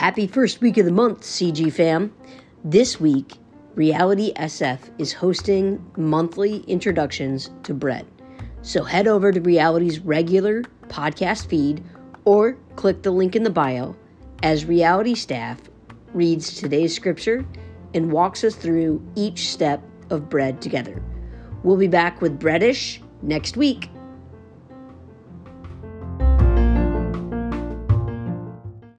Happy first week of the month, CG fam. This week, Reality SF is hosting monthly introductions to bread. So head over to Reality's regular podcast feed or click the link in the bio as Reality staff reads today's scripture and walks us through each step of bread together. We'll be back with Breadish next week.